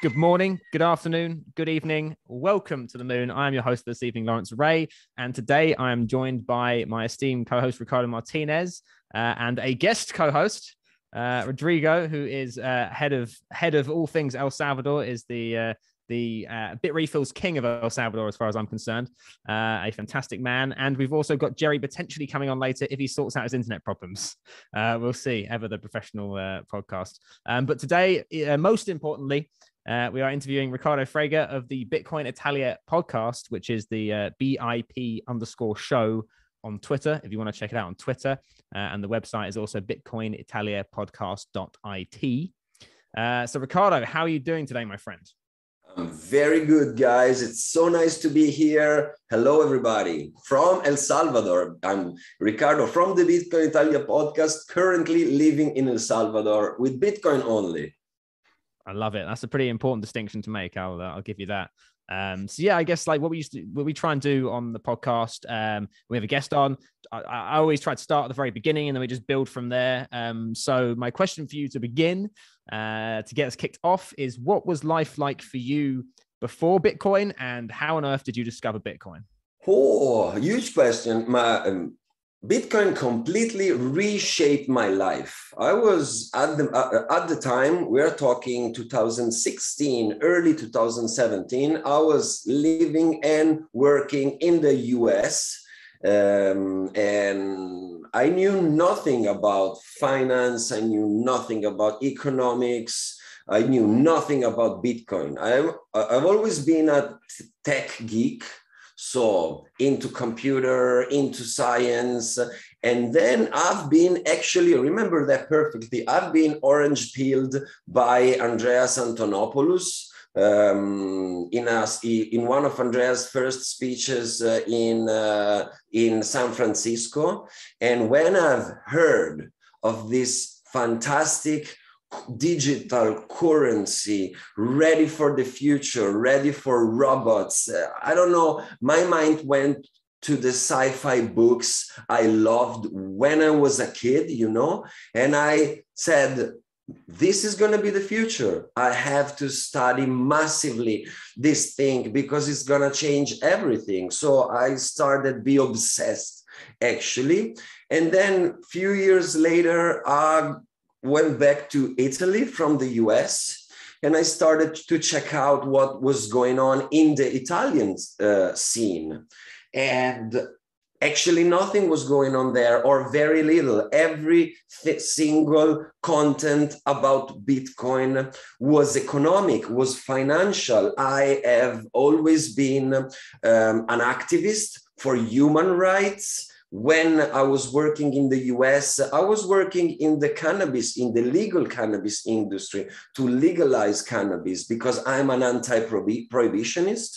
Good morning, good afternoon, good evening. Welcome to the moon. I am your host this evening, Lawrence Ray, and today I am joined by my esteemed co-host Ricardo Martinez uh, and a guest co-host uh, Rodrigo, who is uh, head of head of all things El Salvador, is the uh, the uh, Bitrefills king of El Salvador, as far as I'm concerned. Uh, a fantastic man. And we've also got Jerry potentially coming on later if he sorts out his internet problems. We'll see, ever the professional podcast. Um, but today, most importantly, uh, we are interviewing Ricardo Frega of the Bitcoin Italia podcast, which is the BIP underscore show on Twitter if you want to check it out on Twitter. and the website is also bitcoinitaliapodcast.it. Uh, so, Ricardo, how are you doing today, my friend? I'm Very good, guys. It's so nice to be here. Hello, everybody. From El Salvador, I'm Ricardo from the Bitcoin Italia podcast, currently living in El Salvador with Bitcoin only. I love it. That's a pretty important distinction to make. I'll, I'll give you that. Um, so yeah, I guess like what we used to, what we try and do on the podcast, um, we have a guest on. I, I, always try to start at the very beginning and then we just build from there. Um, so my question for you to begin, uh, to get us kicked off, is what was life like for you before Bitcoin, and how on earth did you discover Bitcoin? Oh, huge question. My um, Bitcoin completely reshaped my life. I was at the uh, at the time we're talking 2016, early 2017. I was living and working in the US, um, and I knew nothing about finance. I knew nothing about economics. I knew nothing about Bitcoin. I'm I've always been a tech geek so into computer into science. And then i've been actually remember that perfectly i've been orange peeled by andreas antonopoulos um, in a, in one of Andreas' first speeches uh, in uh, in San Francisco, and when I've heard of this fantastic digital currency ready for the future ready for robots. I don't know. My mind went to the sci-fi books i loved when i was a kid you know? And i said this is going to be the future. I have to study massively this thing because it's going to change everything. So i started be obsessed actually. And then few years later uh, went back to Italy from the US and I started to check out what was going on in the Italian uh, scene. And actually, nothing was going on there, or very little. Every single content about Bitcoin was economic, was financial. I have always been um, an activist for human rights when I was working in the US, I was working in the cannabis, in the legal cannabis industry to legalize cannabis because I'm an anti prohibitionist.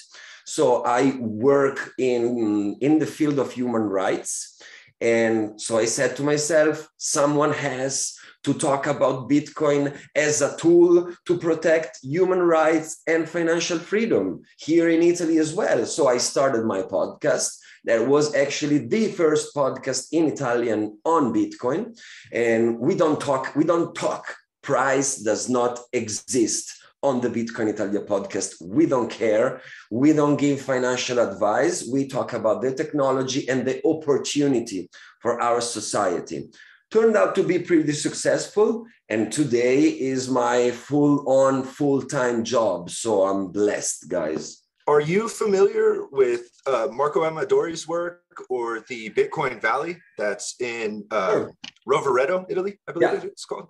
So I work in, in the field of human rights. And so I said to myself, someone has to talk about Bitcoin as a tool to protect human rights and financial freedom here in Italy as well. So I started my podcast that was actually the first podcast in Italian on Bitcoin. And we don't talk, we don't talk. Price does not exist on the Bitcoin Italia podcast. We don't care. We don't give financial advice. We talk about the technology and the opportunity for our society. Turned out to be pretty successful. And today is my full on, full time job. So I'm blessed, guys. Are you familiar with uh, Marco Amadori's work or the Bitcoin Valley that's in uh, sure. Rovereto, Italy, I believe yeah. it's called?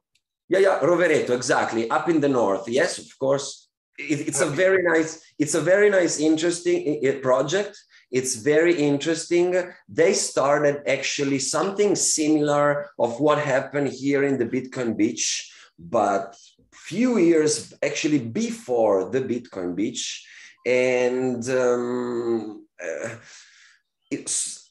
Yeah, yeah, Rovereto, exactly, up in the north. Yes, of course. It, it's a very nice, it's a very nice, interesting project. It's very interesting. They started actually something similar of what happened here in the Bitcoin Beach, but few years actually before the Bitcoin Beach and um, uh, it's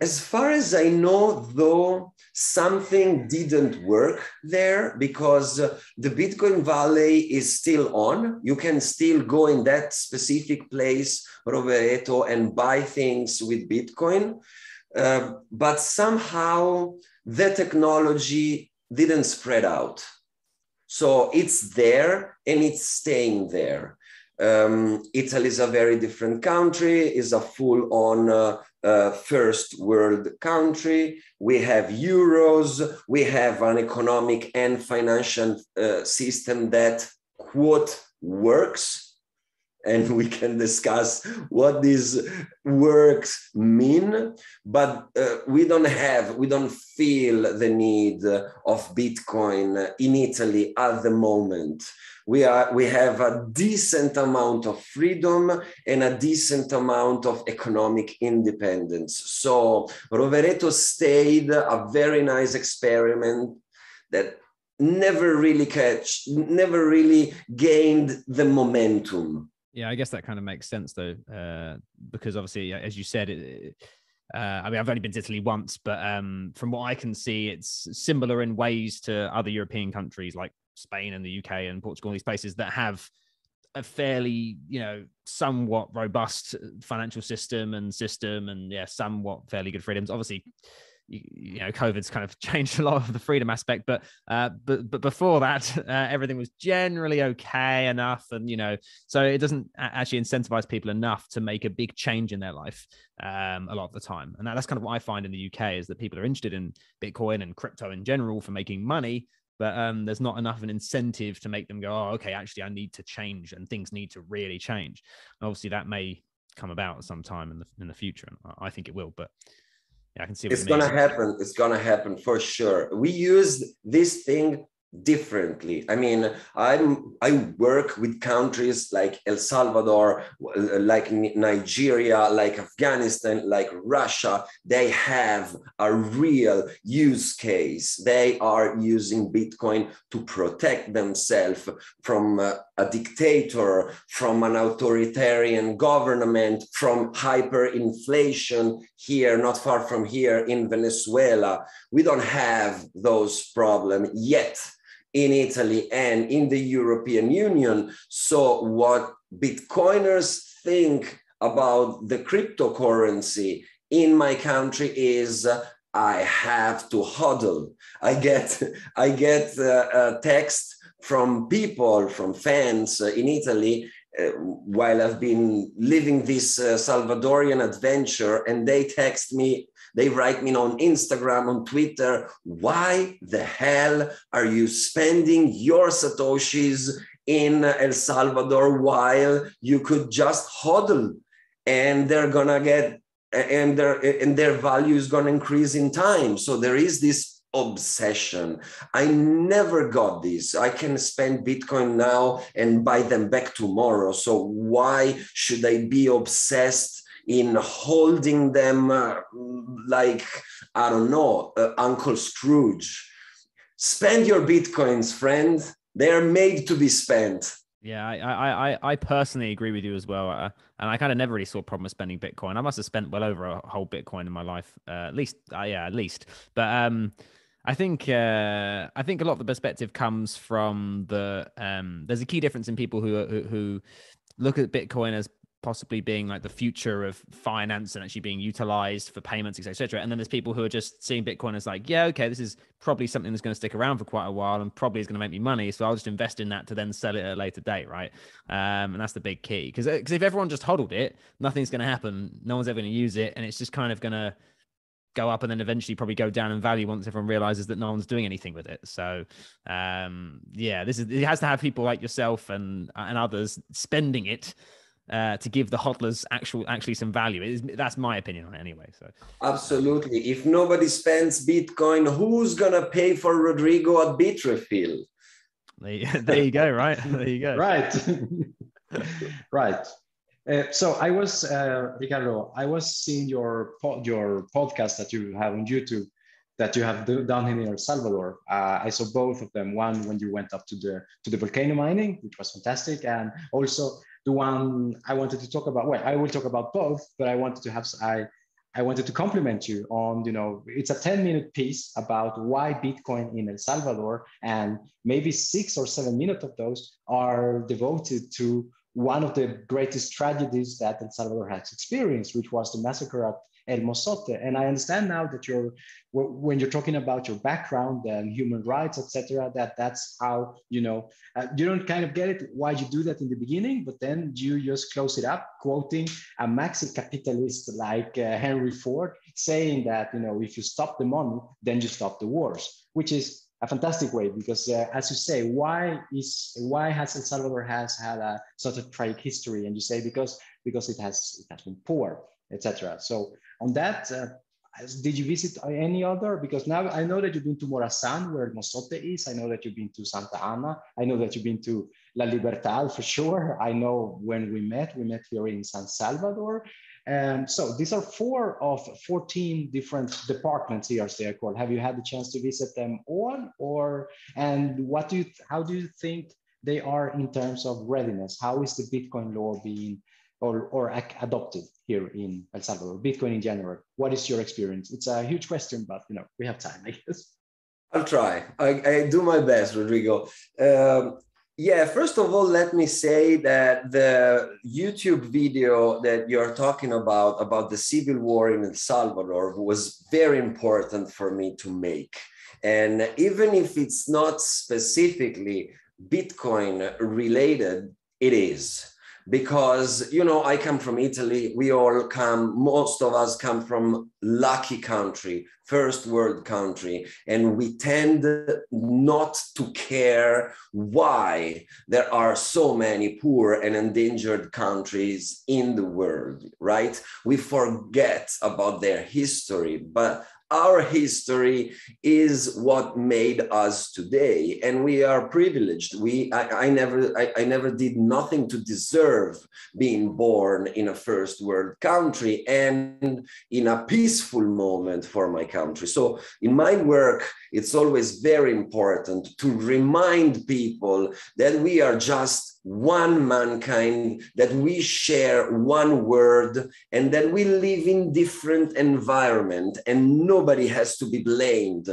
as far as I know, though, something didn't work there because uh, the Bitcoin Valley is still on. You can still go in that specific place, Rovereto, and buy things with Bitcoin. Uh, but somehow the technology didn't spread out. So it's there and it's staying there. Um, Italy is a very different country, is a full on uh, uh, first world country. We have euros, we have an economic and financial uh, system that, quote, works and we can discuss what these works mean but uh, we don't have we don't feel the need of bitcoin in italy at the moment. We are we have a decent amount of freedom and a decent amount of economic independence. So rovereto stayed a very nice experiment that never really catch never really gained the momentum yeah, I guess that kind of makes sense though, uh, because obviously, as you said, it, uh, I mean, I've only been to Italy once, but um, from what I can see, it's similar in ways to other European countries like Spain and the UK and Portugal, these places that have a fairly, you know, somewhat robust financial system and system, and yeah, somewhat fairly good freedoms. Obviously, you, you, know covid's kind of changed a lot of the freedom aspect but uh but but before that uh, everything was generally okay enough and you know so it doesn't actually incentivize people enough to make a big change in their life um a lot of the time and that, that's kind of what i find in the uk is that people are interested in bitcoin and crypto in general for making money but um, there's not enough of an incentive to make them go, oh, okay, actually, I need to change and things need to really change. And obviously, that may come about sometime in the in the future, and I think it will. But I can see it's gonna happen. It's gonna happen for sure. We use this thing differently i mean i'm i work with countries like el salvador like nigeria like afghanistan like russia they have a real use case they are using bitcoin to protect themselves from uh, a dictator from an authoritarian government from hyperinflation here not far from here in venezuela we don't have those problems yet in Italy and in the European Union. So, what Bitcoiners think about the cryptocurrency in my country is I have to hodl. I get I get uh, a text from people, from fans uh, in Italy, uh, while I've been living this uh, Salvadorian adventure, and they text me they write me on Instagram, on Twitter, why the hell are you spending your Satoshis in El Salvador while you could just hodl and they're gonna get and their and their value is gonna increase in time. So there is this obsession. I never got this. I can spend Bitcoin now and buy them back tomorrow. So why should I be obsessed in holding them uh, like, I don't know, uh, Uncle Scrooge. Spend your Bitcoins, friend. They're made to be spent. Yeah, I, I, I, personally agree with you as well. Uh, and I kind of never really saw a problem with spending Bitcoin. I must have spent well over a whole Bitcoin in my life, uh, at least. Uh, yeah, at least. But um, I think uh, I think a lot of the perspective comes from the um, there's a key difference in people who who, who look at Bitcoin as possibly being like the future of finance and actually being utilized for payments, etc. And then there's people who are just seeing Bitcoin as like, yeah, okay, this is probably something that's going to stick around for quite a while and probably is going to make me money. So I'll just invest in that to then sell it at a later date, right? Um, and that's the big key because because if everyone just hodled it, nothing's going to happen. No one's ever going to use it, and it's just kind of going to go up and then eventually probably go down in value once everyone realizes that no one's doing anything with it. So um, yeah, this is it has to have people like yourself and and others spending it uh, to give the hodlers actual actually some value. Is, that's my opinion on it anyway. So absolutely, if nobody spends Bitcoin, who's gonna pay for Rodrigo at Bitrefill? There, there you go. Right there you go. right, right. Uh, so I was uh, Ricardo. I was seeing your po- your podcast that you have on YouTube that you have do, done in El Salvador. Uh, I saw both of them. One when you went up to the to the volcano mining, which was fantastic, and also the one I wanted to talk about. Well, I will talk about both, but I wanted to have I I wanted to compliment you on, you know, it's a 10 minute piece about why Bitcoin in El Salvador, and maybe six or seven minutes of those are devoted to one of the greatest tragedies that El Salvador has experienced, which was the massacre at El Mozote. And I understand now that you're, when you're talking about your background and human rights, etc., that that's how, you know, uh, you don't kind of get it why you do that in the beginning, but then you just close it up, quoting a maxi capitalist like uh, Henry Ford saying that, you know, if you stop the money, then you stop the wars, which is a fantastic way because uh, as you say why is why has el salvador has had a such a tragic history? And you say because because it has it has been poor etc so on that uh, did you visit any other? Because now i know that you've been to morazan where Mozote is. I know that you've been to santa ana. I know that you've been to la libertad for sure. I know when we met. We met here in san salvador and so these are four of 14 different departments here, they are called. Have you had the chance to visit them all or, and what do you, how do you think they are in terms of readiness? How is the Bitcoin law being or, or adopted here in El Salvador, Bitcoin in general? What is your experience? It's a huge question, but you know, we have time, I guess. I'll try. I, I do my best, Rodrigo. Um, yeah, first of all, let me say that the YouTube video that you're talking about, about the civil war in El Salvador, was very important for me to make. And even if it's not specifically Bitcoin related, it is because you know i come from italy. We all come most of us come from lucky country first world country and we tend not to care why there are so many poor and endangered countries in the world right? We forget about their history but our history is what made us today. And we are privileged. We i, I never I, I, never did nothing to deserve being born in a first world country and in a peaceful moment for my country. So in my work it's always very important to remind people that we are just one mankind, that we share one word, and that we live in different environment, and nobody has to be blamed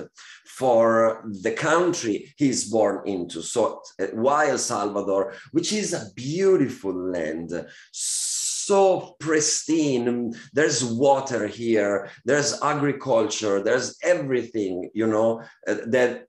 for the country he's born into. So, uh, while Salvador, which is a beautiful land, pristine. There's water here, there's agriculture, there's everything, you know, uh, that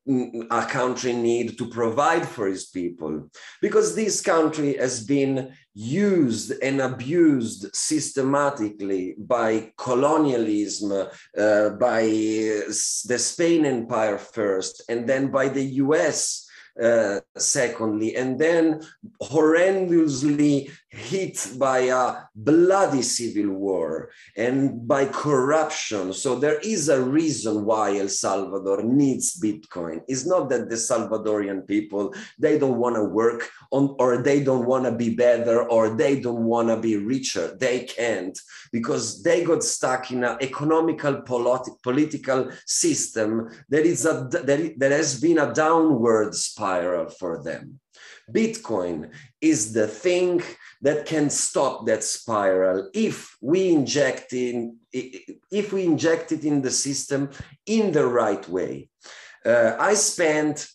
a country need to provide for its people. Because this country has been used and abused systematically by colonialism, uh, by the Spain Empire first, and then by the US uh, secondly, and then horrendously hit by a bloody civil war and by corruption. So there is a reason why El Salvador needs Bitcoin. It's not that the Salvadorian people, they don't want to work on, or they don't want to be better, or they don't want to be richer. They can't because they got stuck in an economical politi- political system that is a that, that has been a downward spiral for them. Bitcoin is the thing that can stop that spiral if we inject in if we inject it in the system in the right way. Uh, I spent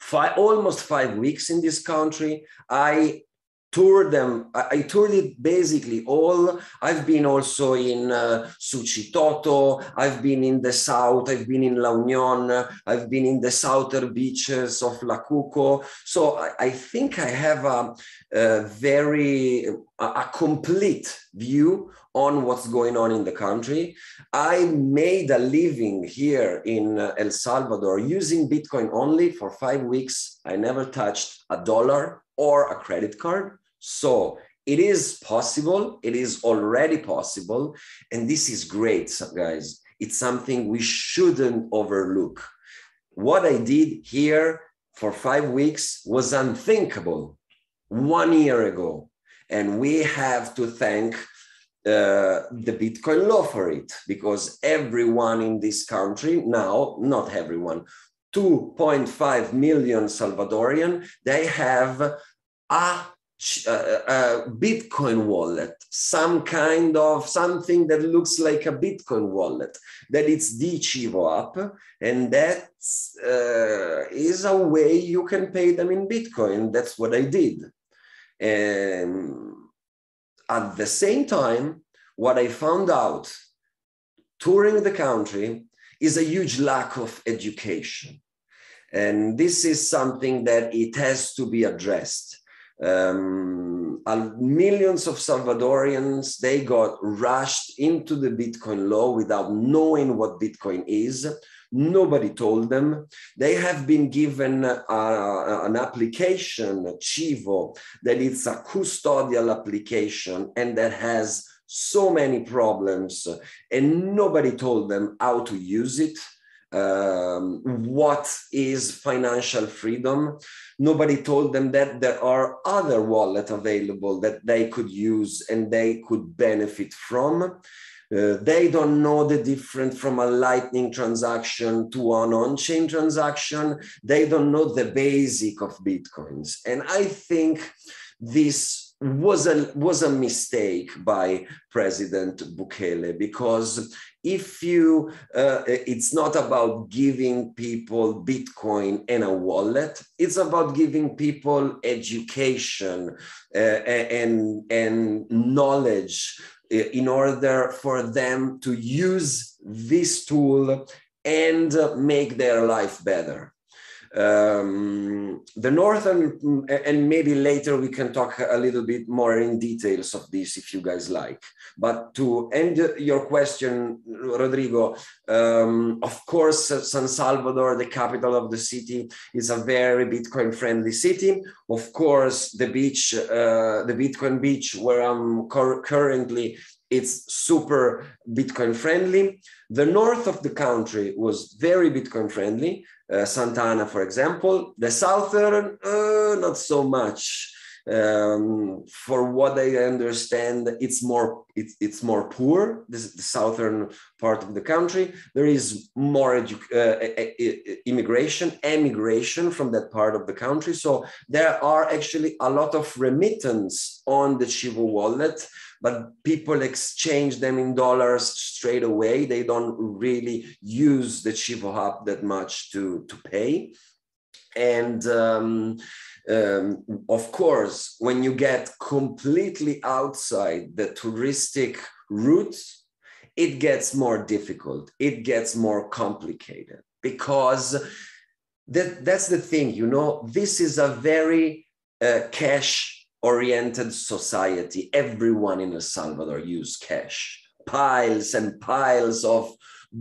five, almost five weeks in this country. I toured them. I, toured it basically all. I've been also in uh, Suchitoto. I've been in the south. I've been in La Union. I've been in the southern beaches of La Cuco. So I, I think I have a, a very a, a complete view on what's going on in the country. I made a living here in uh, El Salvador using Bitcoin only for five weeks. I never touched a dollar or a credit card. So it is possible, it is already possible. And this is great, guys. It's something we shouldn't overlook. What I did here for five weeks was unthinkable one year ago. And we have to thank uh, the Bitcoin law for it because everyone in this country now, not everyone, 2.5 million Salvadorian, they have a, a, a, uh, uh, uh, Bitcoin wallet, some kind of something that looks like a Bitcoin wallet, that it's the Chivo app, and that uh, is a way you can pay them in Bitcoin. That's what I did. And at the same time, what I found out touring the country is a huge lack of education. And this is something that it has to be addressed. Um, millions of Salvadorians, they got rushed into the Bitcoin law without knowing what Bitcoin is. Nobody told them. They have been given an application, Chivo, that it's a custodial application and that has so many problems, and nobody told them how to use it. Um, what is financial freedom? Nobody told them that there are other wallets available that they could use and they could benefit from. Uh, they don't know the difference from a lightning transaction to an on-chain transaction. They don't know the basic of Bitcoins. And I think this was a was a mistake by President Bukele because if you uh, it's not about giving people Bitcoin and a wallet, it's about giving people education uh, and and knowledge uh, in order for them to use this tool and make their life better um, the northern and maybe later we can talk a little bit more in details of this if you guys like. But to end your question rodrigo um, of course san salvador the capital of the city is a very bitcoin friendly city. Of course the beach uh, the bitcoin beach where i'm currently it's super bitcoin friendly the north of the country was very bitcoin friendly uh, Santa Ana, for example. The southern, uh, not so much. Um, for what I understand, it's more it's, it's more poor. This is the southern part of the country. There is more uh, immigration, emigration from that part of the country. So there are actually a lot of remittance on the Chivo wallet but people exchange them in dollars straight away. They don't really use the Chivo Hub that much to, to pay. And um, um, of course, when you get completely outside the touristic routes, it gets more difficult. It gets more complicated because that, that's the thing, you know, this is a very uh, cash oriented society, everyone in El Salvador use cash, piles and piles of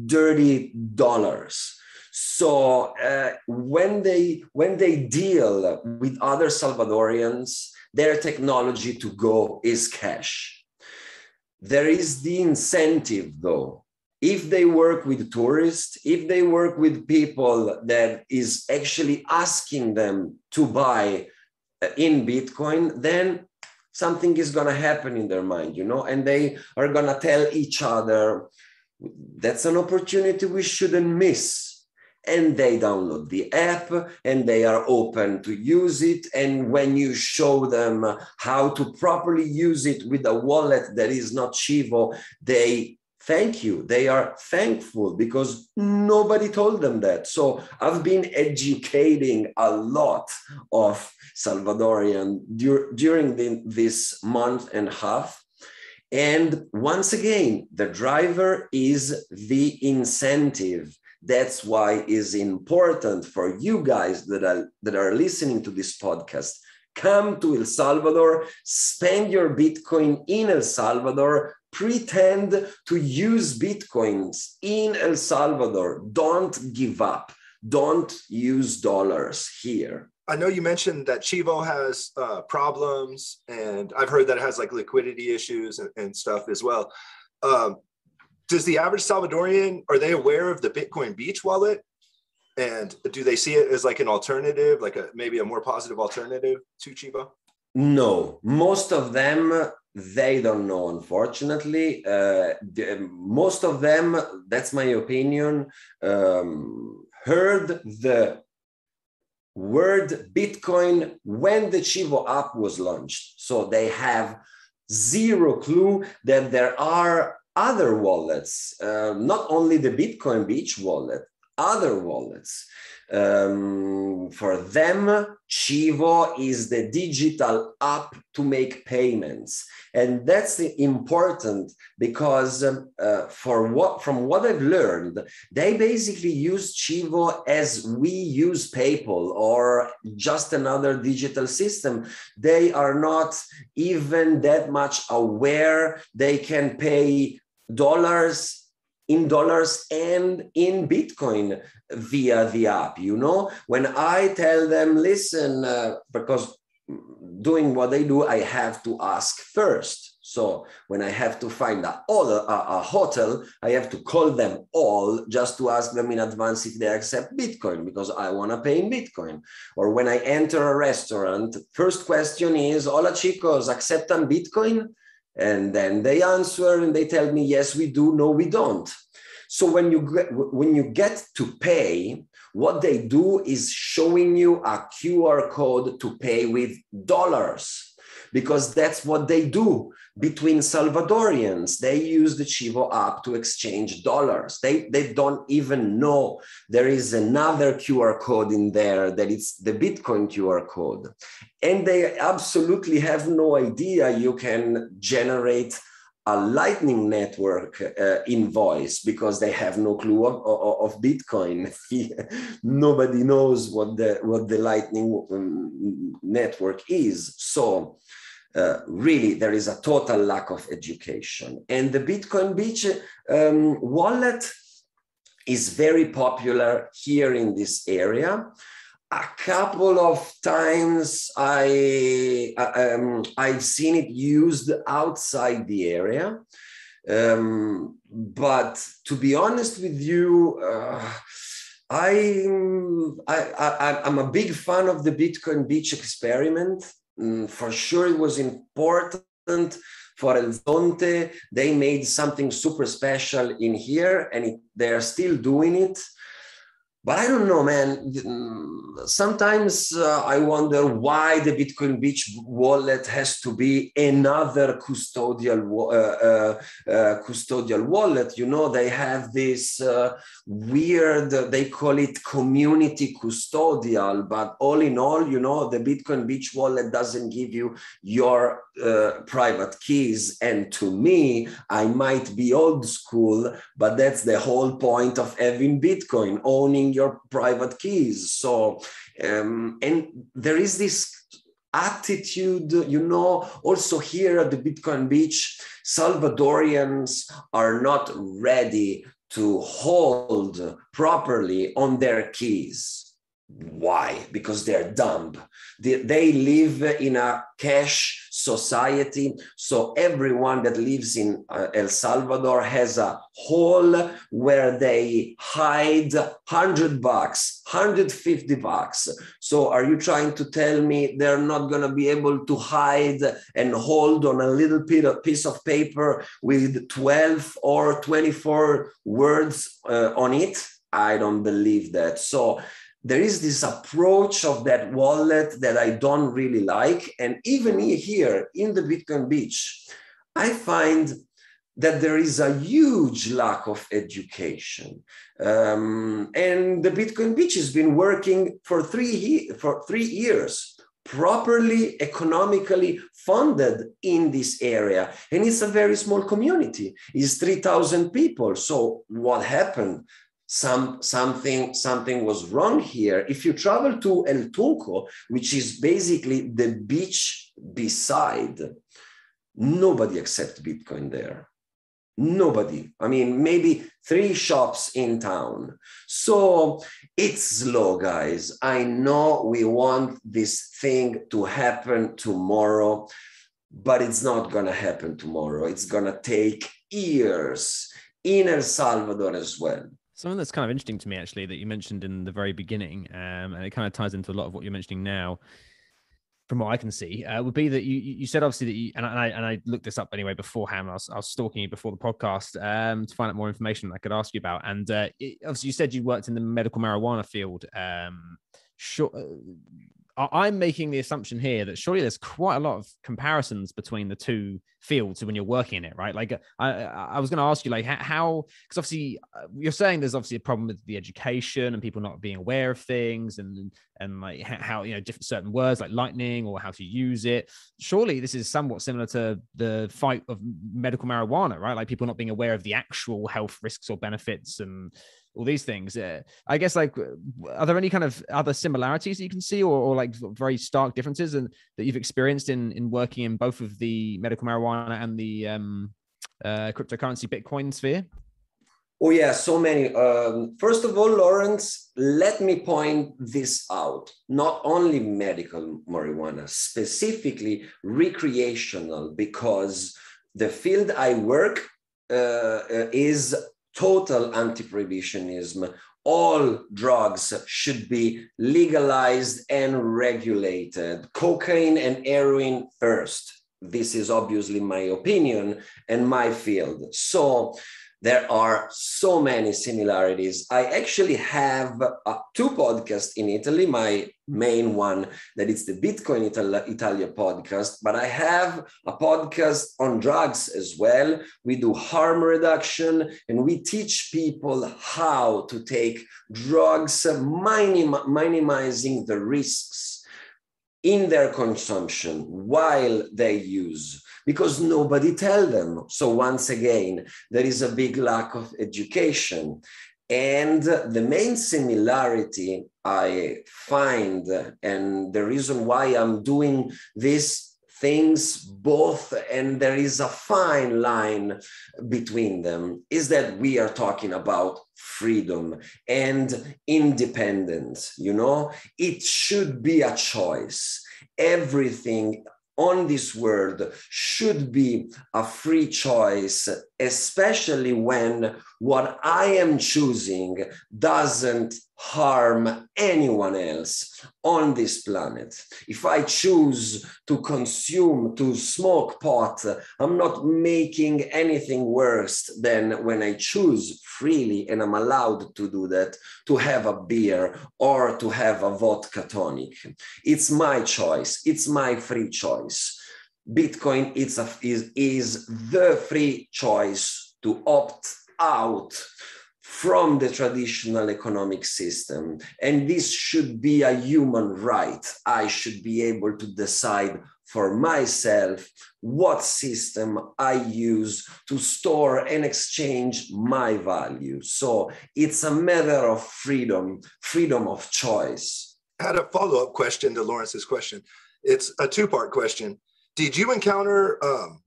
dirty dollars. So uh, when they when they deal with other Salvadorians, their technology to go is cash. There is the incentive though. If they work with tourists, if they work with people that is actually asking them to buy in Bitcoin, then something is going to happen in their mind, you know, and they are going to tell each other, that's an opportunity we shouldn't miss. And they download the app and they are open to use it. And when you show them how to properly use it with a wallet that is not Chivo, they thank you. They are thankful because nobody told them that. So I've been educating a lot of Salvadorian dur- during the, this month and a half. And once again, the driver is the incentive. That's why is important for you guys that are, that are listening to this podcast come to El Salvador, spend your Bitcoin in El Salvador, pretend to use Bitcoins in El Salvador. Don't give up. Don't use dollars here. I know you mentioned that Chivo has uh, problems, and I've heard that it has like liquidity issues and, and stuff as well. Um, does the average Salvadorian are they aware of the Bitcoin Beach wallet, and do they see it as like an alternative, like a maybe a more positive alternative to Chivo? No, most of them they don't know, unfortunately. Uh, the, most of them, that's my opinion, um, heard the word Bitcoin when the Chivo app was launched. So they have zero clue that there are other wallets, uh, not only the Bitcoin Beach wallet, other wallets. Um, for them, Chivo is the digital app to make payments, and that's important because um, uh, for what from what I've learned, they basically use Chivo as we use PayPal or just another digital system. They are not even that much aware they can pay dollars in dollars and in Bitcoin via the app. You know, when I tell them, listen, uh, because doing what they do, I have to ask first. So when I have to find a, a, hotel, I have to call them all just to ask them in advance if they accept Bitcoin because I want to pay in Bitcoin. Or when I enter a restaurant, first question is, hola chicos, acceptan Bitcoin? And then they answer and they tell me, yes, we do, no, we don't. So when you get, when you get to pay, what they do is showing you a QR code to pay with dollars because that's what they do between Salvadorians. They use the Chivo app to exchange dollars. They, they don't even know there is another QR code in there that it's the Bitcoin QR code. And they absolutely have no idea you can generate a lightning network uh, invoice because they have no clue of, of, of bitcoin nobody knows what the what the lightning um, network is so uh, really there is a total lack of education. And the Bitcoin Beach um, wallet is very popular here in this area. A couple of times I, uh, um, I've seen it used outside the area. Um, but to be honest with you, uh, I, I, I, I'm a big fan of the Bitcoin Beach experiment. Mm, for sure it was important for El Zonte. They made something super special in here and it, they're still doing it but I don't know, man. Sometimes uh, I wonder why the Bitcoin Beach wallet has to be another custodial uh, uh, uh, custodial wallet. You know, they have this uh, weird. They call it community custodial, but all in all, you know, the Bitcoin Beach wallet doesn't give you your uh, private keys. And to me, I might be old school, but that's the whole point of having Bitcoin, owning your private keys. So, um, and there is this attitude, you know, also here at the Bitcoin Beach, Salvadorians are not ready to hold properly on their keys. Why? Because they're dumb. They, they live in a cash society. So everyone that lives in uh, El Salvador has a hole where they hide 100 bucks, 150 bucks. So are you trying to tell me they're not going to be able to hide and hold on a little piece of paper with 12 or 24 words uh, on it? I don't believe that. So there is this approach of that wallet that I don't really like. And even here in the Bitcoin Beach, I find that there is a huge lack of education. Um, and the Bitcoin Beach has been working for three, for three years, properly economically funded in this area. And it's a very small community. It's 3,000 people. So what happened? Some something something was wrong here. If you travel to el tunco which is basically the beach beside nobody accepts bitcoin there. Nobody. I mean maybe three shops in town. So it's slow guys. I know we want this thing to happen tomorrow but it's not going to happen tomorrow. It's going to take years. In el salvador as well Something that's kind of interesting to me, actually, that you mentioned in the very beginning, um, and it kind of ties into a lot of what you're mentioning now, from what I can see, uh, would be that you you said obviously that you and I and I looked this up anyway beforehand. I was, I was stalking you before the podcast um, to find out more information I could ask you about. And uh, it, obviously, you said you worked in the medical marijuana field. Um, uh, I'm making the assumption here that surely there's quite a lot of comparisons between the two fields when you're working in it, right? Like, I, I was going to ask you, like, how, because obviously uh, you're saying there's obviously a problem with the education and people not being aware of things and, and like how, you know, different certain words like lightning or how to use it. Surely this is somewhat similar to the fight of medical marijuana, right? Like people not being aware of the actual health risks or benefits and, all these things. Uh, I guess like, are there any kind of other similarities that you can see, or, or like very stark differences, and that you've experienced in in working in both of the medical marijuana and the um, uh, cryptocurrency Bitcoin sphere? Oh yeah, so many. Um, first of all, Lawrence, let me point this out. Not only medical marijuana, specifically recreational, because the field I work uh, is total anti-prohibitionism. All drugs should be legalized and regulated. Cocaine and heroin first. This is obviously my opinion and my field. So there are so many similarities. I actually have uh, two podcasts in Italy. My main one that it's the Bitcoin Italia podcast, but I have a podcast on drugs as well. We do harm reduction and we teach people how to take drugs, minim- minimizing the risks in their consumption while they use because nobody tell them. So once again, there is a big lack of education. And the main similarity I find, and the reason why I'm doing these things both, and there is a fine line between them, is that we are talking about freedom and independence. You know, it should be a choice. Everything on this world should be a free choice, especially when what I am choosing doesn't harm anyone else on this planet. If I choose to consume, to smoke pot, I'm not making anything worse than when I choose freely and I'm allowed to do that, to have a beer or to have a vodka tonic. It's my choice, it's my free choice. Bitcoin is, a, is, is the free choice to opt out from the traditional economic system. And this should be a human right. I should be able to decide for myself what system I use to store and exchange my value. So it's a matter of freedom, freedom of choice. I had a follow up question to Lawrence's question. It's a two part question. Did you encounter um,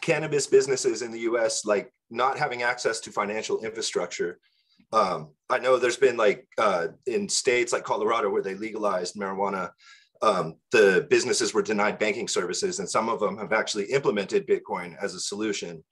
cannabis businesses in the US like not having access to financial infrastructure. Um, I know there's been like uh, in states like Colorado where they legalized marijuana, um, the businesses were denied banking services, and some of them have actually implemented Bitcoin as a solution.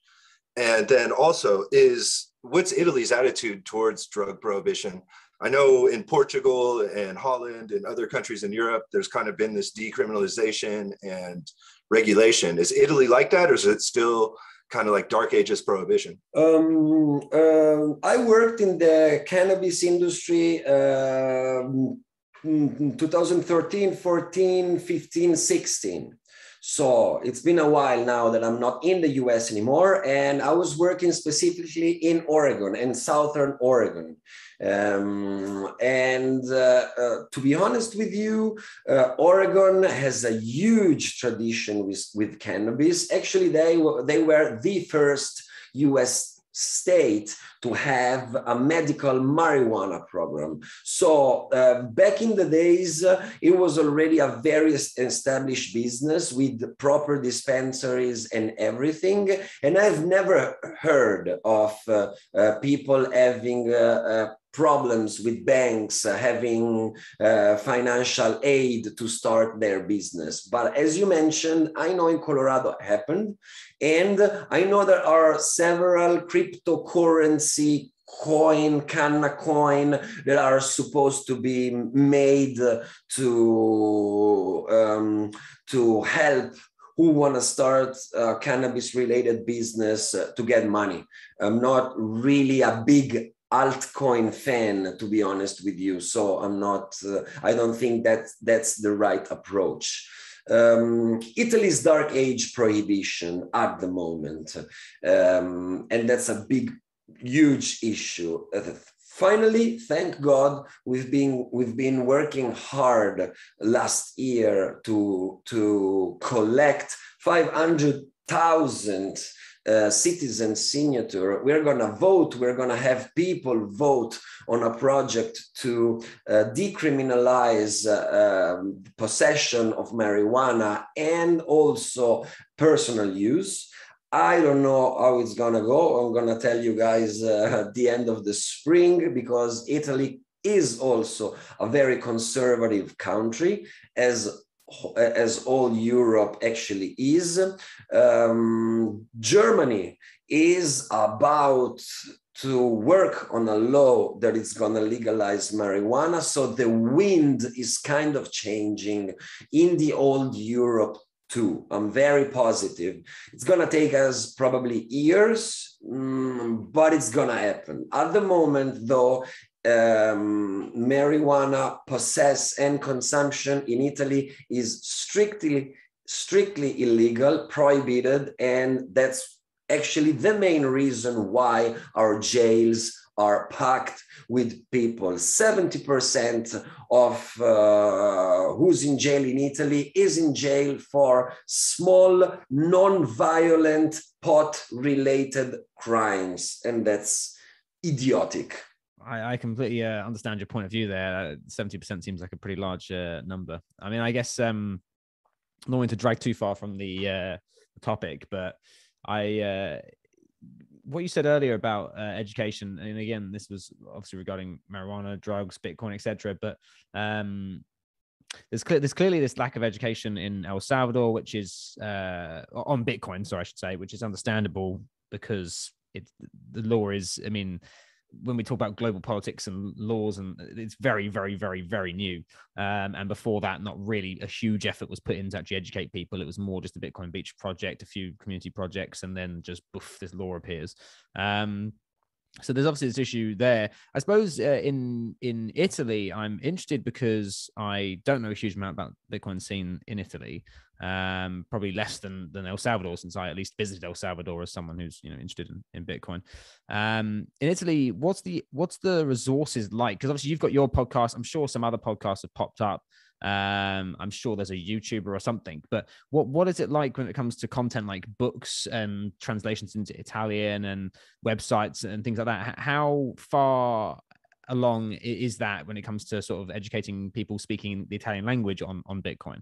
And then also, is what's Italy's attitude towards drug prohibition? I know in Portugal and Holland and other countries in Europe, there's kind of been this decriminalization and regulation. Is Italy like that, or is it still kind of like dark ages prohibition? Um, uh, I worked in the cannabis industry um, 2013, 14, 15, 16. So it's been a while now that I'm not in the US anymore. And I was working specifically in Oregon, in Southern Oregon. Um, and uh, uh, to be honest with you, uh, Oregon has a huge tradition with, with cannabis. Actually, they, they were the first US state to have a medical marijuana program. So uh, back in the days, uh, it was already a very established business with proper dispensaries and everything. And I've never heard of uh, uh people having uh, uh, problems with banks uh, having uh, financial aid to start their business. But as you mentioned, I know in Colorado happened. And I know there are several cryptocurrency coin, Canna coin that are supposed to be made to, um, to help who want to start a cannabis related business uh, to get money. I'm not really a big altcoin fan, to be honest with you. So I'm not, uh, I don't think that that's the right approach. Um, Italy's dark age prohibition at the moment, um, and that's a big, huge issue. Uh, finally, thank God, we've been we've been working hard last year to to collect five hundred thousand uh, citizen signature. We're going to vote. We're going to have people vote on a project to uh, decriminalize uh, um, possession of marijuana and also personal use. I don't know how it's to go. I'm to tell you guys uh, at the end of the spring because Italy is also a very conservative country as as all Europe actually is. Um, Germany is about to work on a law that is going to legalize marijuana. So the wind is kind of changing in the old Europe too. I'm very positive. It's going to take us probably years, mm, but it's going to happen. At the moment, though, um, marijuana possess and consumption in Italy is strictly strictly illegal, prohibited, and that's actually the main reason why our jails are packed with people. 70% of uh, who's in jail in Italy is in jail for small, non-violent pot-related crimes, and that's idiotic. I, I completely uh, understand your point of view there. Seventy percent seems like a pretty large uh, number. I mean, I guess um, not wanting to drag too far from the, uh, topic, but I uh, what you said earlier about uh, education, and again, this was obviously regarding marijuana, drugs, Bitcoin, etc. But um, there's, clear, there's clearly this lack of education in El Salvador, which is uh, on Bitcoin. Sorry, I should say, which is understandable because it the law is. I mean, when we talk about global politics and laws, and it's very, very, very, very new. Um, and before that, not really a huge effort was put in to actually educate people. It was more just a Bitcoin Beach project, a few community projects, and then just boof, this law appears. Um, so there's obviously this issue there. I suppose uh, in in Italy, I'm interested because I don't know a huge amount about Bitcoin scene in Italy. Um, probably less than than El Salvador, since I at least visited El Salvador as someone who's you know interested in, in Bitcoin. Um, in Italy, what's the what's the resources like? Because obviously you've got your podcast. I'm sure some other podcasts have popped up um, I'm sure there's a YouTuber or something, but what what is it like when it comes to content like books and translations into Italian and websites and things like that? How far along is that when it comes to sort of educating people speaking the Italian language on on Bitcoin?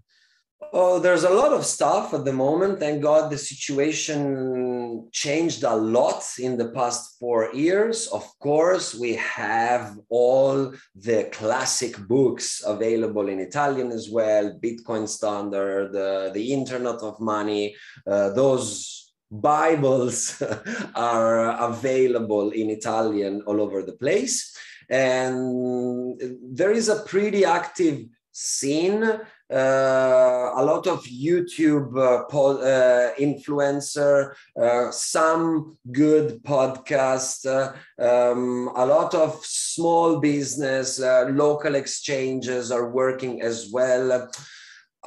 Oh, there's a lot of stuff at the moment. Thank God the situation changed a lot in the past four years. Of course, we have all the classic books available in Italian as well Bitcoin Standard, uh, the Internet of Money, uh, those Bibles are available in Italian all over the place. And there is a pretty active scene a lot of YouTube uh, po- uh, influencer, uh, some good podcast, uh, um, a lot of small business, uh, local exchanges are working as well.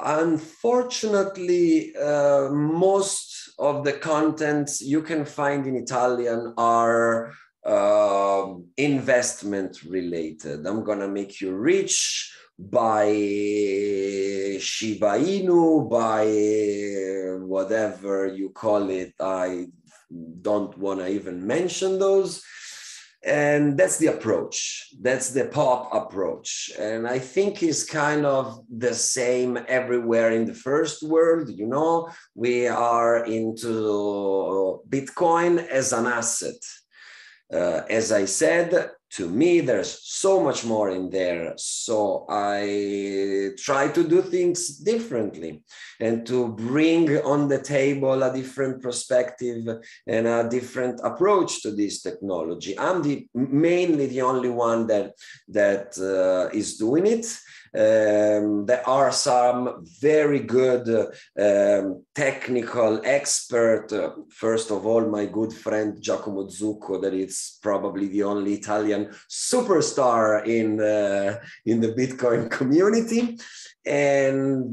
Unfortunately, most of the contents you can find in Italian are investment related. I'm gonna make you rich by Shiba Inu, by whatever you call it. I don't want to even mention those. And that's the approach. That's the pop approach. And I think is kind of the same everywhere in the first world. You know, we are into Bitcoin as an asset. Uh, as I said, to me there's so much more in there. So i try to do things differently and to bring on the table a different perspective and a different approach to this technology. I'm the mainly the only one that that uh, is doing it Um, there are some very good um, technical expert. Uh, first of all, my good friend Giacomo Zucco, that is probably the only Italian superstar in uh, in the Bitcoin community, and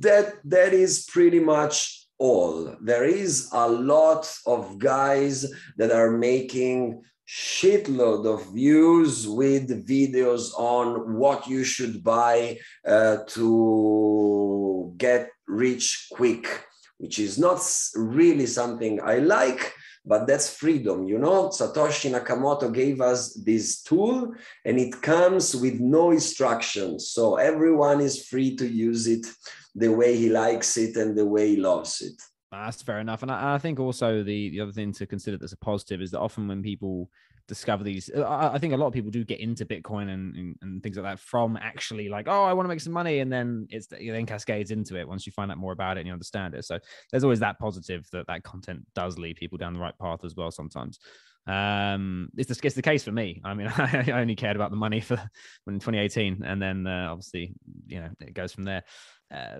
that that is pretty much all. There is a lot of guys that are making shitload of views with videos on what you should buy uh, to get rich quick, which is not really something I like, but that's freedom. You know, Satoshi Nakamoto gave us this tool and it comes with no instructions. So everyone is free to use it the way he likes it and the way he loves it. That's fair enough. And I, I, think also the, the other thing to consider that's a positive is that often when people discover these, I, I think a lot of people do get into Bitcoin and, and, and, things like that from actually like, oh, I want to make some money. And then it's it then cascades into it once you find out more about it and you understand it. So there's always that positive that that content does lead people down the right path as well sometimes. Um, it's the, it's the case for me. I mean, I only cared about the money for when 2018, and then uh, obviously, you know, it goes from there uh,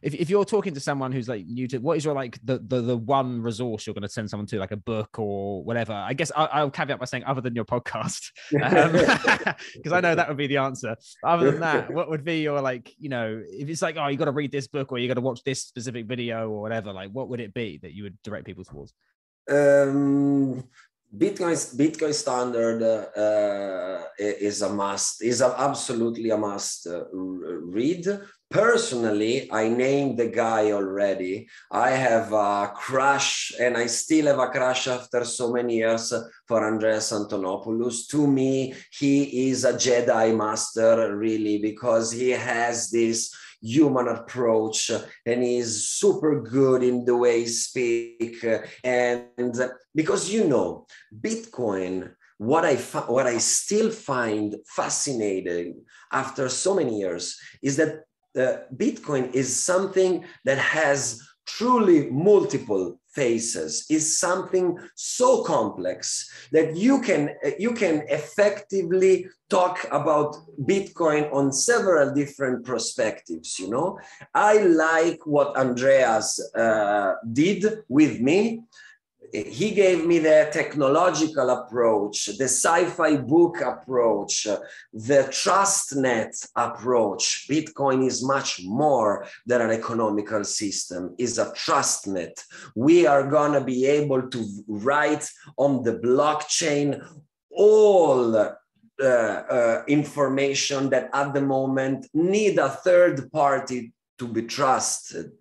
if, if you're talking to someone who's like new to what is your like the the, the one resource you're going to send someone to like a book or whatever i guess I, will caveat by saying other than your podcast because um, i know that would be the answer other than that what would be your like you know if it's like oh you got to read this book or you got to watch this specific video or whatever like what would it be that you would direct people towards um Bitcoin Bitcoin standard uh, is a must. is a, absolutely a must uh, read. Personally, I named the guy already. I have a crush, and I still have a crush after so many years for Andreas Antonopoulos. To me, he is a Jedi master, really, because he has this human approach and he's super good in the way he speak and because you know bitcoin what i what i still find fascinating after so many years is that uh, bitcoin is something that has truly multiple faces is something so complex that you can you can effectively talk about bitcoin on several different perspectives you know? I like what andreas uh, did with me he gave me the technological approach, the sci-fi book approach, the trust net approach. Bitcoin is much more than an economical system, is a trust net. We are gonna be able to write on the blockchain all uh, uh, information that at the moment need a third party to be trusted.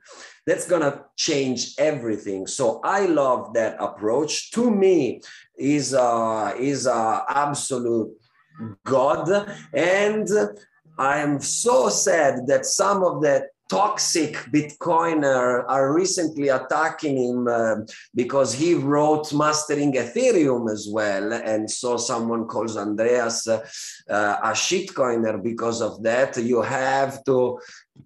That's going to change everything. So i love that approach. To me is a is a absolute god. And i am so sad that some of the toxic Bitcoiner are recently attacking him uh, because he wrote Mastering Ethereum as well. And so someone calls Andreas uh, a shitcoiner because of that. You have to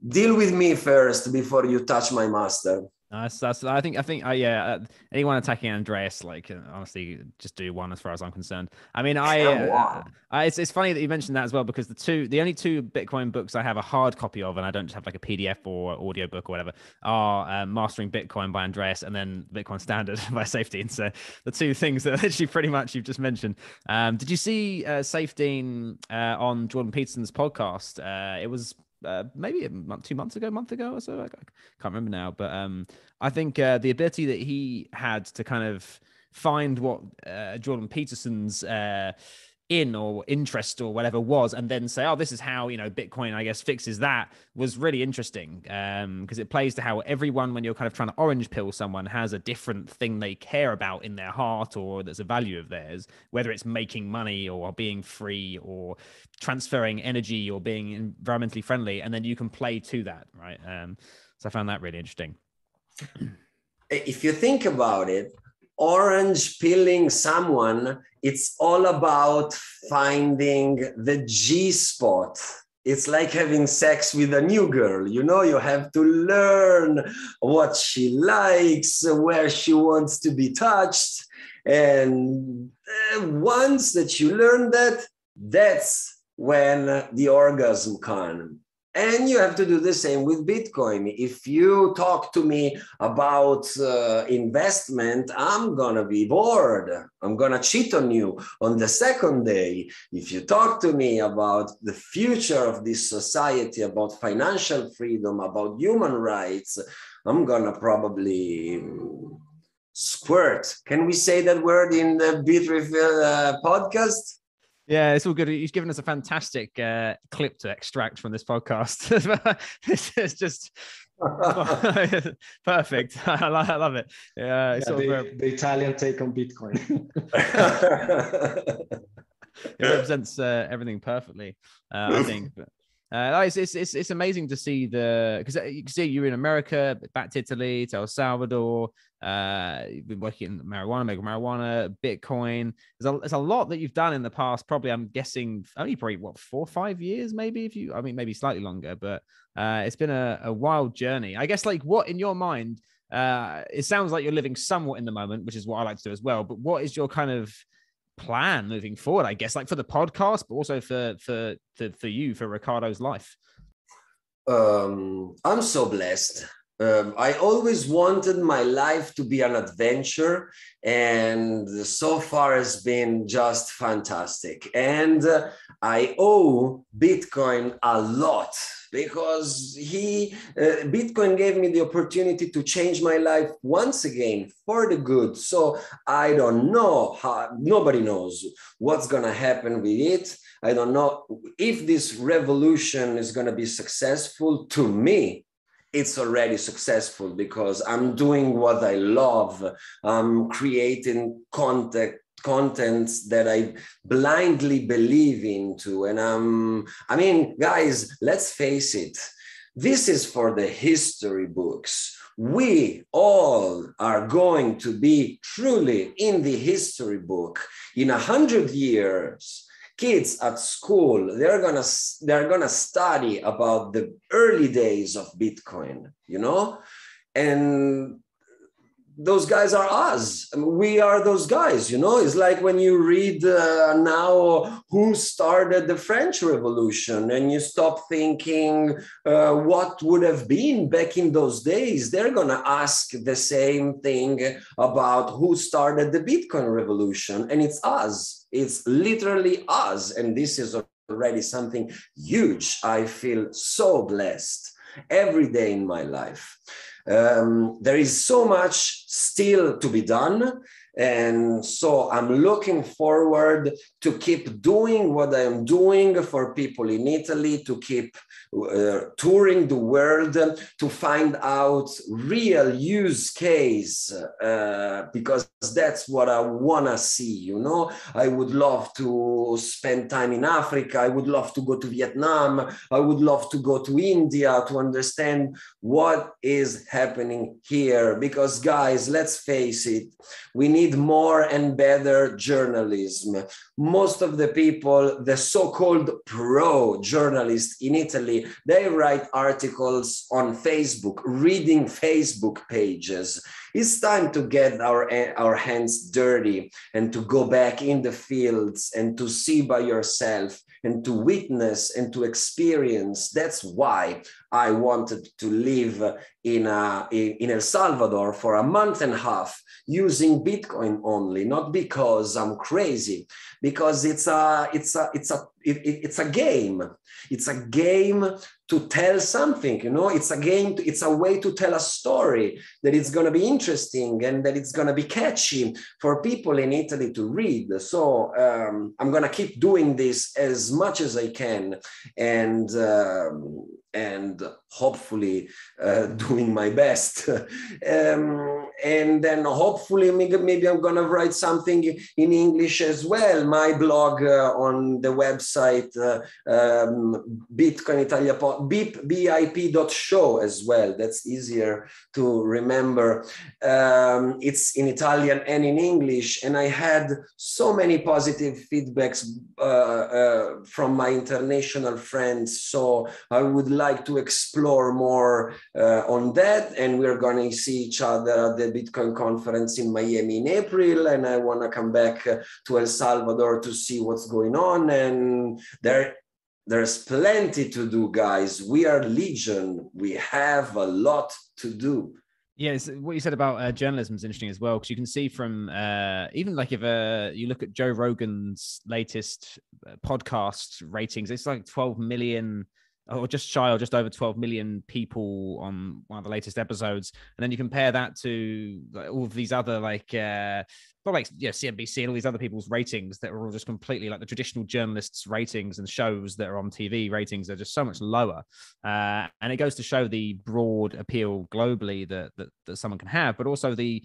deal with me first before you touch my master. That's, that's I think I think uh, yeah uh, anyone attacking Andreas like uh, honestly just do one as far as I'm concerned. I mean I, uh, I, it's, it's funny that you mentioned that as well because the two the only two Bitcoin books I have a hard copy of and I don't just have like a PDF or audio book or whatever are uh, Mastering Bitcoin by Andreas and then Bitcoin Standard by Saifedean. So the two things that literally pretty much you've just mentioned. Um, did you see uh, uh, on Jordan Peterson's podcast? it was uh, maybe a month, two months ago, month ago or so. I, can't remember now, but um, I think uh, the ability that he had to kind of find what uh, Jordan Peterson's uh, in or interest or whatever was and then say oh this is how you know bitcoin i guess fixes that was really interesting um because it plays to how everyone when you're kind of trying to orange pill someone has a different thing they care about in their heart or that's a value of theirs whether it's making money or being free or transferring energy or being environmentally friendly and then you can play to that right? Um so i found that really interesting. If you think about it orange pilling someone, it's all about finding the G spot. It's like having sex with a new girl. You know, you have to learn what she likes, where she wants to be touched. And uh, once that you learn that, that's when the orgasm can And you have to do the same with Bitcoin. If you talk to me about uh, investment, I'm going to be bored. I'm going to cheat on you on the second day. If you talk to me about the future of this society, about financial freedom, about human rights, I'm going to probably squirt. Can we say that word in the Bitrefill uh, podcast? Yeah, it's all good. He's given us a fantastic uh, clip to extract from this podcast. this is just perfect. I love, I love it. Yeah, yeah the, the, Italian take on Bitcoin. it represents uh, everything perfectly, uh, I think. But, uh, it's, it's, it's, it's amazing to see the because uh, you can see you're in America, back to Italy, to El Salvador. Uh, you've been working in marijuana, medical marijuana, Bitcoin. There's a, there's a lot that you've done in the past. Probably, I'm guessing only probably what four or five years, maybe. If you, I mean, maybe slightly longer, but uh, it's been a, a wild journey. I guess, like, what in your mind? Uh, it sounds like you're living somewhat in the moment, which is what I like to do as well. But what is your kind of plan moving forward i guess like for the podcast but also for for for, for you for ricardo's life. Um i'm so blessed. Um, I always wanted my life to be an adventure, and so far has been just fantastic. And uh, I owe Bitcoin a lot because he uh, bitcoin gave me the opportunity to change my life once again for the good. So i don't know how nobody knows what's going to happen with it. I don't know if this revolution is going to be successful. To me it's already successful because i'm doing what i love. I'm creating content contents that I blindly believe into. And um, I mean, guys, let's face it, this is for the history books. We all are going to be truly in the history book in a hundred years kids at school they're gonna they're gonna study about the early days of bitcoin you know and those guys are us. I mean, we are those guys, you know. It's like when you read uh, now who started the French Revolution and you stop thinking uh, what would have been back in those days. They're going to ask the same thing about who started the Bitcoin Revolution, and it's us. It's literally us. And this is already something huge. I feel so blessed every day in my life. Um, there is so much still to be done. And so I'm looking forward to keep doing what I'm doing for people in Italy, to keep uh, touring the world, to find out real use case, uh, because that's what I want to see. You know, I would love to spend time in Africa. I would love to go to Vietnam. I would love to go to India to understand what is happening here. Because, guys, let's face it, we need need more and better journalism. Most of the people, the so-called pro journalists in Italy, they write articles on Facebook, reading Facebook pages. It's time to get our, our hands dirty and to go back in the fields and to see by yourself and to witness and to experience. That's why I wanted to live in, a, in El Salvador for a month and a half using Bitcoin only, not because I'm crazy, because it's a, it's a, it's a, it, it's a game. It's a game to tell something you know it's a game to, it's a way to tell a story that it's going to be interesting and that it's going to be catchy for people in italy to read so um, i'm going to keep doing this as much as i can and um, and hopefully uh, doing my best. um, and then hopefully maybe, I'm to write something in English as well. My blog uh, on the website uh, um, Bitcoin Italia bip, bip show as well. That's easier to remember. Um, it's in Italian and in English. And I had so many positive feedbacks uh, uh, from my international friends. So I would like like to explore more uh, on that. And we're going to see each other at the Bitcoin conference in Miami in April. And I want to come back uh, to El Salvador to see what's going on. And there there's plenty to do, guys. We are legion. We have a lot to do. Yes, what you said about uh, journalism is interesting as well because you can see from uh, even like if uh, you look at Joe Rogan's latest uh, podcast ratings, it's like 12 million or just shy or just over 12 million people on one of the latest episodes. And then you compare that to like, all of these other like uh like yeah cnbc and all these other people's ratings that are all just completely like the traditional journalists ratings and shows that are on tv ratings are just so much lower. Uh and it goes to show the broad appeal globally that that, that someone can have but also the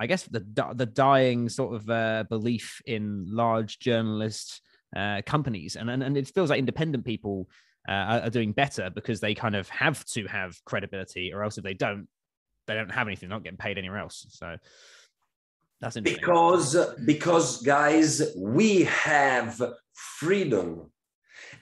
i guess the the dying sort of uh, belief in large journalist uh, companies. And, and and it feels like independent people uh, are doing better because they kind of have to have credibility, or else if they don't, they don't have anything, not getting paid anywhere else. So that's. Because because guys, we have freedom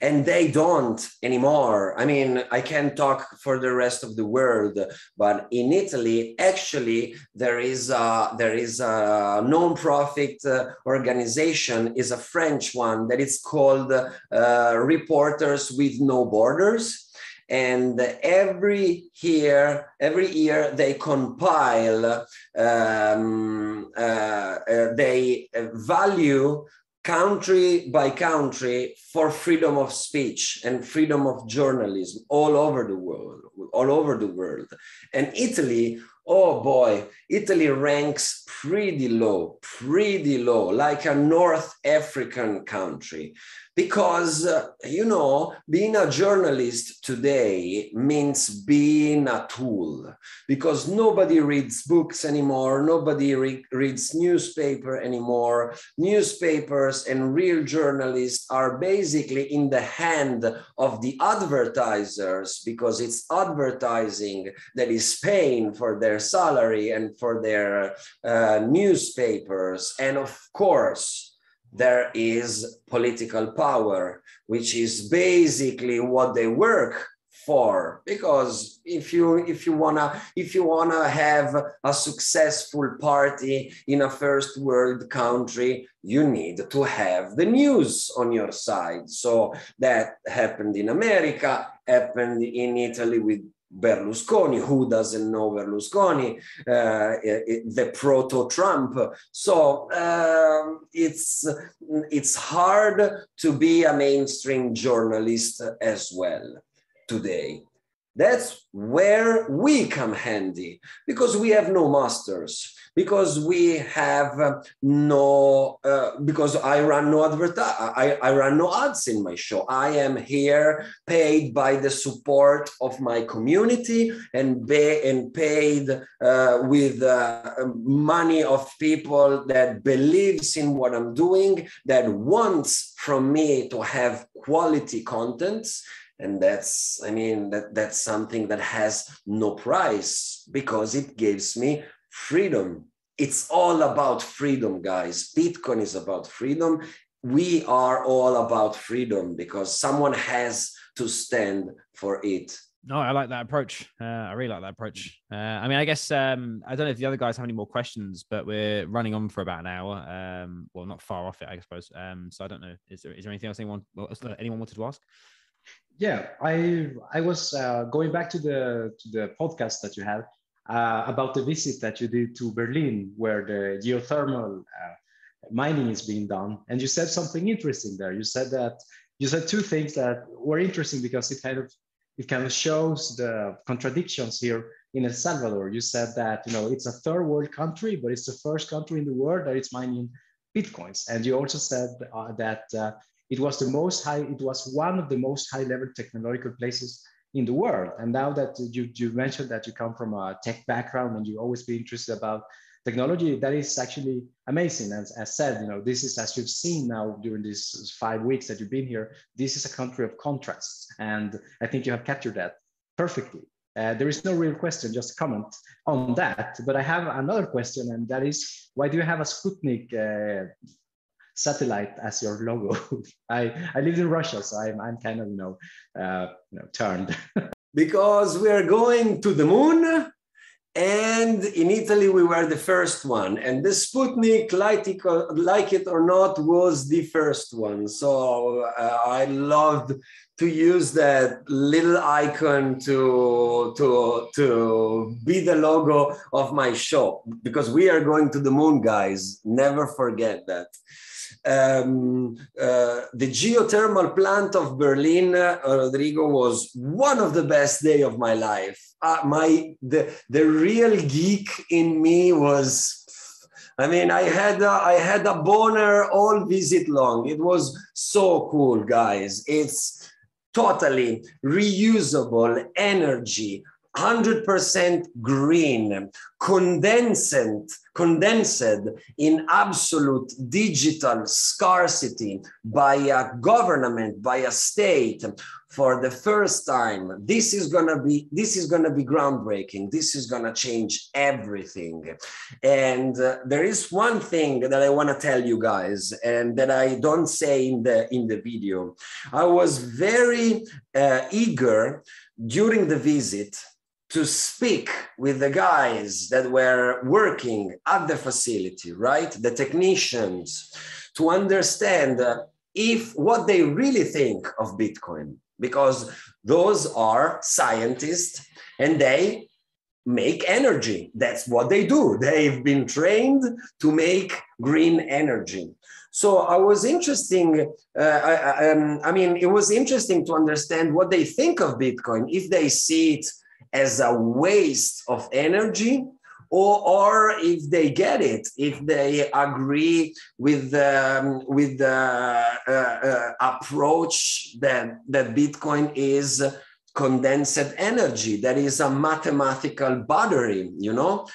and they don't anymore. I mean, I can't talk for the rest of the world, but in Italy, actually, there is a, there is a non-profit uh, organization, is a French one that is called uh, Reporters with No Borders and every year every year they compile um, uh, uh, they value country by country for freedom of speech and freedom of journalism all over the world all over the world. And italy oh boy italy ranks pretty low pretty low like a north african country because uh, you know being a journalist today means being a tool. Because nobody reads books anymore nobody re- reads newspaper anymore. Newspapers and real journalists are basically in the hand of the advertisers because it's advertising that is paying for their salary and for their uh, newspapers. And of course there is political power, which is basically what they work for. Because if you if you wanna if you wanna have a successful party in a first world country, you need to have the news on your side. So that happened in America, happened in Italy with Berlusconi. Who doesn't know Berlusconi? Uh, the proto-Trump. So um, it's it's hard to be a mainstream journalist as well today. That's where we come handy because we have no masters because we have uh, no uh, because I run no advert, I, I run no ads in my show. I am here paid by the support of my community and be, and paid uh, with uh, money of people that believes in what I'm doing that wants from me to have quality contents and that's i mean that that's something that has no price because it gives me freedom. It's all about freedom, guys. Bitcoin is about freedom. We are all about freedom because someone has to stand for it. No, I like that approach. Uh, I really like that approach. Uh, I mean, I guess um, I don't know if the other guys have any more questions, but we're running on for about an hour. Um, well, not far off it, I suppose. Um, so I don't know. Is there is there anything else anyone anyone wanted to ask? Yeah, I I was uh, going back to the to the podcast that you had uh, about the visit that you did to Berlin, where the geothermal uh, mining is being done. And you said something interesting there. You said that you said two things that were interesting because it kind of it kind of shows the contradictions here in El Salvador. You said that you know it's a third world country, but it's the first country in the world that is mining bitcoins. And you also said uh, that uh, it was the most high. It was one of the most high level technological places in the world. And now that you, you mentioned that you come from a tech background and you always be interested about technology, that is actually amazing. As, as said, you know, this is as you've seen now during these five weeks that you've been here, this is a country of contrasts. And I think you have captured that perfectly. Uh, there is no real question, just comment on that. But I have another question, and that is why do you have a Sputnik uh, satellite as your logo. I, I lived in Russia, so I'm, I'm kind of, you know, uh, you know turned. because we are going to the moon And in Italy, we were the first one. And the Sputnik, like it, or not, was the first one. So uh, I loved to use that little icon to, to, to be the logo of my show because we are going to the moon, guys. Never forget that. Um, uh, the geothermal plant of Berlin, uh, Rodrigo, was one of the best day of my life. Uh, my the the real geek in me was I mean, I had a, I had a boner all visit long. It was so cool, guys. It's totally reusable energy, 100% green, condensed, condensed in absolute digital scarcity by a government, by a state for the first time. This is gonna be this is gonna be groundbreaking. This is gonna change everything. And uh, there is one thing that I want to tell you guys, and that I don't say in the in the video. I was very uh, eager during the visit to speak with the guys that were working at the facility, right? The technicians, to understand uh, if what they really think of Bitcoin, because those are scientists and they make energy. That's what they do. They've been trained to make green energy. So I was interesting. Uh, I, um, I mean, it was interesting to understand what they think of Bitcoin. If they see it as a waste of energy or, or if they get it, if they agree with the, with the uh, uh, approach that, that Bitcoin is condensed energy, that is a mathematical battery, you know?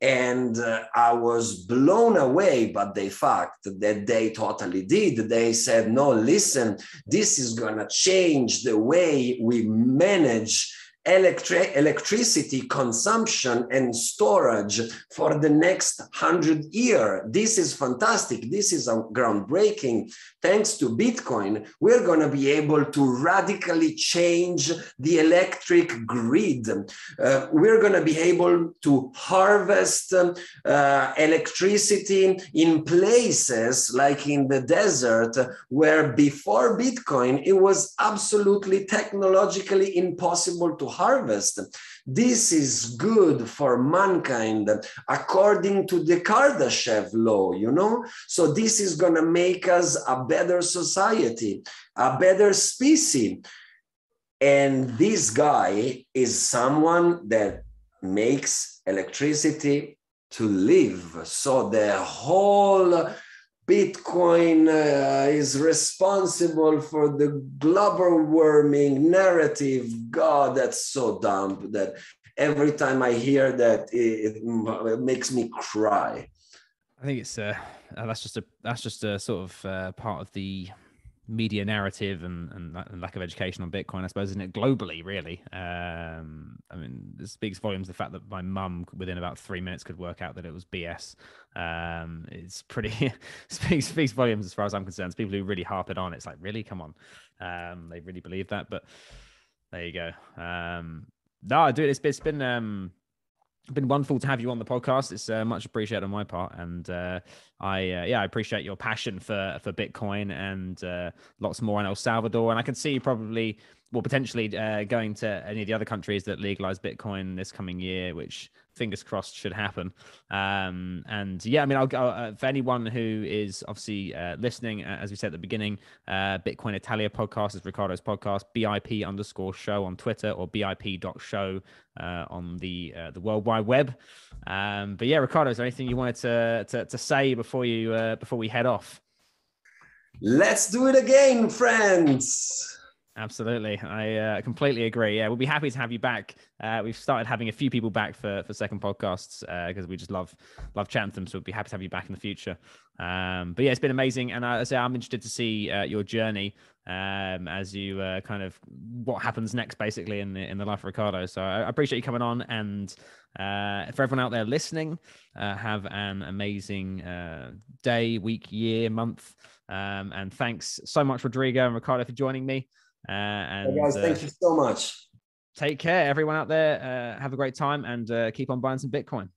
And uh, I was blown away by the fact that they totally did. They said, no, listen, this is going to change the way we manage electri- electricity consumption and storage for the next hundred year. This is fantastic. This is groundbreaking. Thanks to Bitcoin, we're going to be able to radically change the electric grid. Uh, we're going to be able to harvest uh, electricity in places like in the desert where before Bitcoin, it was absolutely technologically impossible to harvest. This is good for mankind according to the Kardashev law, you know? So this is going to make us a better society, a better species. And this guy is someone that makes electricity to live. So the whole Bitcoin uh, is responsible for the global warming narrative. God, that's so dumb that every time I hear that, it, it makes me cry. I think it's uh, that's just a that's just a sort of uh, part of the media narrative and, and, and, lack of education on Bitcoin, I suppose, isn't it? Globally, really. Um, I mean, it speaks volumes the fact that my mum, within about three minutes, could work out that it was BS. Um, it's pretty speaks speaks volumes as far as I'm concerned. It's people who really harp it on. It's like, really, come on, um, they really believe that. But there you go. Um, no, dude, it's, it's been um, been wonderful to have you on the podcast. It's uh, much appreciated on my part, and uh, I uh, yeah I appreciate your passion for for Bitcoin and uh, lots more in El Salvador. And I can see you probably well potentially uh, going to any of the other countries that legalize Bitcoin this coming year, which fingers crossed should happen. Um, and yeah, I mean, I'll go uh, for anyone who is obviously uh, listening, uh, as we said at the beginning, uh, Bitcoin Italia podcast is Ricardo's podcast, BIP underscore show on Twitter or BIP.show uh, on the uh, the World Wide Web. Um, but yeah, Ricardo, is there anything you wanted to, to, to say before you before we head off? Let's do it again, friends. Absolutely, I uh, completely agree. Yeah, we'll be happy to have you back. Uh, we've started having a few people back for for second podcasts because uh, we just love love chatting them. So we'll be happy to have you back in the future. Um, but yeah, it's been amazing, and I say I'm interested to see uh, your journey um, as you uh, kind of what happens next, basically in the in the life of Ricardo. So I appreciate you coming on, and uh, for everyone out there listening, have an amazing day, week, year, month. Um, and thanks so much, Rodrigo and Ricardo, for joining me. Uh, and hey guys, thank uh, you so much. take care, everyone out there. Uh, have a great time and uh, keep on buying some Bitcoin.